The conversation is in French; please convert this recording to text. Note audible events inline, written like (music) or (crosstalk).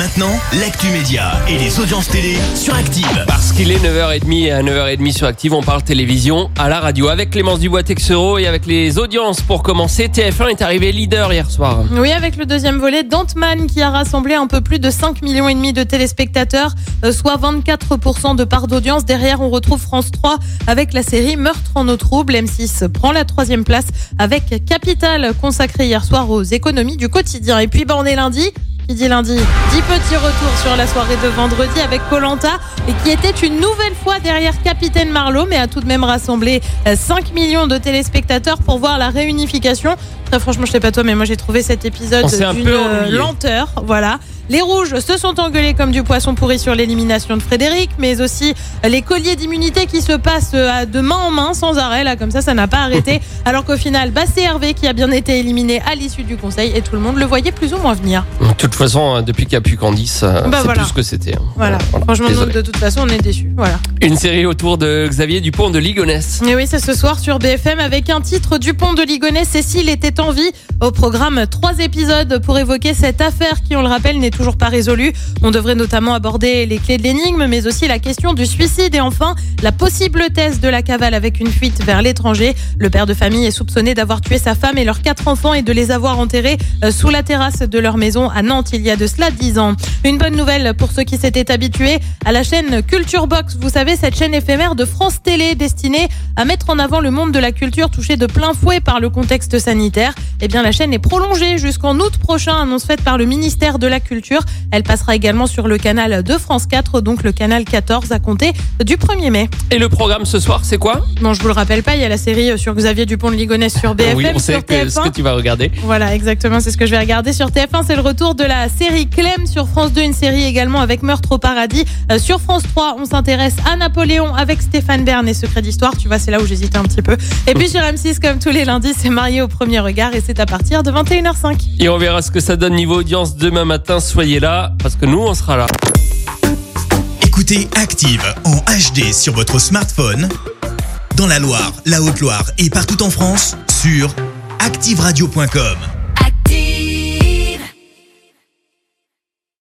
Maintenant, l'actu média et les audiences télé sur Active. Parce qu'il est 9h30 et à 9h30 sur Active, on parle télévision à la radio avec Clémence Dubois-Texero et avec les audiences pour commencer. TF1 est arrivé leader hier soir. Oui, avec le deuxième volet d'Ant-Man qui a rassemblé un peu plus de 5 millions et demi de téléspectateurs, euh, soit 24% de part d'audience. Derrière, on retrouve France 3 avec la série Meurtre en eau trouble. M6 prend la troisième place avec Capital consacré hier soir aux économies du quotidien. Et puis, bah, on est lundi. Qui dit lundi Dix petits retours sur la soirée de vendredi avec Colanta et qui était une nouvelle fois derrière Capitaine Marlowe, mais a tout de même rassemblé euh, 5 millions de téléspectateurs pour voir la réunification. Très franchement, je sais pas toi, mais moi j'ai trouvé cet épisode d'une euh, lenteur. Voilà. Les rouges se sont engueulés comme du poisson pourri sur l'élimination de Frédéric, mais aussi les colliers d'immunité qui se passent euh, de main en main sans arrêt, là, comme ça, ça n'a pas arrêté. (laughs) Alors qu'au final, bah, c'est Hervé qui a bien été éliminé à l'issue du conseil et tout le monde le voyait plus ou moins venir. Toute façon, euh, depuis qu'il n'y a plus Candice, euh, Bah c'est voilà. plus ce que c'était. hein. Voilà. Franchement, donc, de toute façon, on est déçus. Voilà. Une série autour de Xavier Dupont de Ligonnès. Et oui, c'est ce soir sur BFM avec un titre Dupont de Ligonnès. Cécile était en vie. Au programme, trois épisodes pour évoquer cette affaire qui, on le rappelle, n'est toujours pas résolue. On devrait notamment aborder les clés de l'énigme, mais aussi la question du suicide et enfin la possible thèse de la cavale avec une fuite vers l'étranger. Le père de famille est soupçonné d'avoir tué sa femme et leurs quatre enfants et de les avoir enterrés euh, sous la terrasse de leur maison à Nantes il y a de cela dix ans. Une bonne nouvelle pour ceux qui s'étaient habitués à la chaîne Culture Box. Vous savez, cette chaîne éphémère de France Télé destinée à mettre en avant le monde de la culture touché de plein fouet par le contexte sanitaire. Eh bien, la chaîne est prolongée jusqu'en août prochain, annonce faite par le ministère de la Culture. Elle passera également sur le canal de France 4, donc le canal 14 à compter du 1er mai. Et le programme ce soir, c'est quoi? Non, je vous le rappelle pas, il y a la série sur Xavier Dupont de Ligonnès sur BFM, Oui, on sur sait que, TF1. ce que tu vas regarder. Voilà, exactement, c'est ce que je vais regarder sur TF1. C'est le retour de la série Clem sur France 2, une série également avec Meurtre au paradis. Euh, sur France 3, on s'intéresse à Napoléon avec Stéphane Bern et Secret d'Histoire. Tu vois, c'est là où j'hésitais un petit peu. Et puis sur M6, comme tous les lundis, c'est Marié au premier regard et c'est à partir de 21h05. Et on verra ce que ça donne niveau audience demain matin. Soyez là, parce que nous, on sera là. Écoutez Active en HD sur votre smartphone, dans la Loire, la Haute-Loire et partout en France, sur activeradio.com.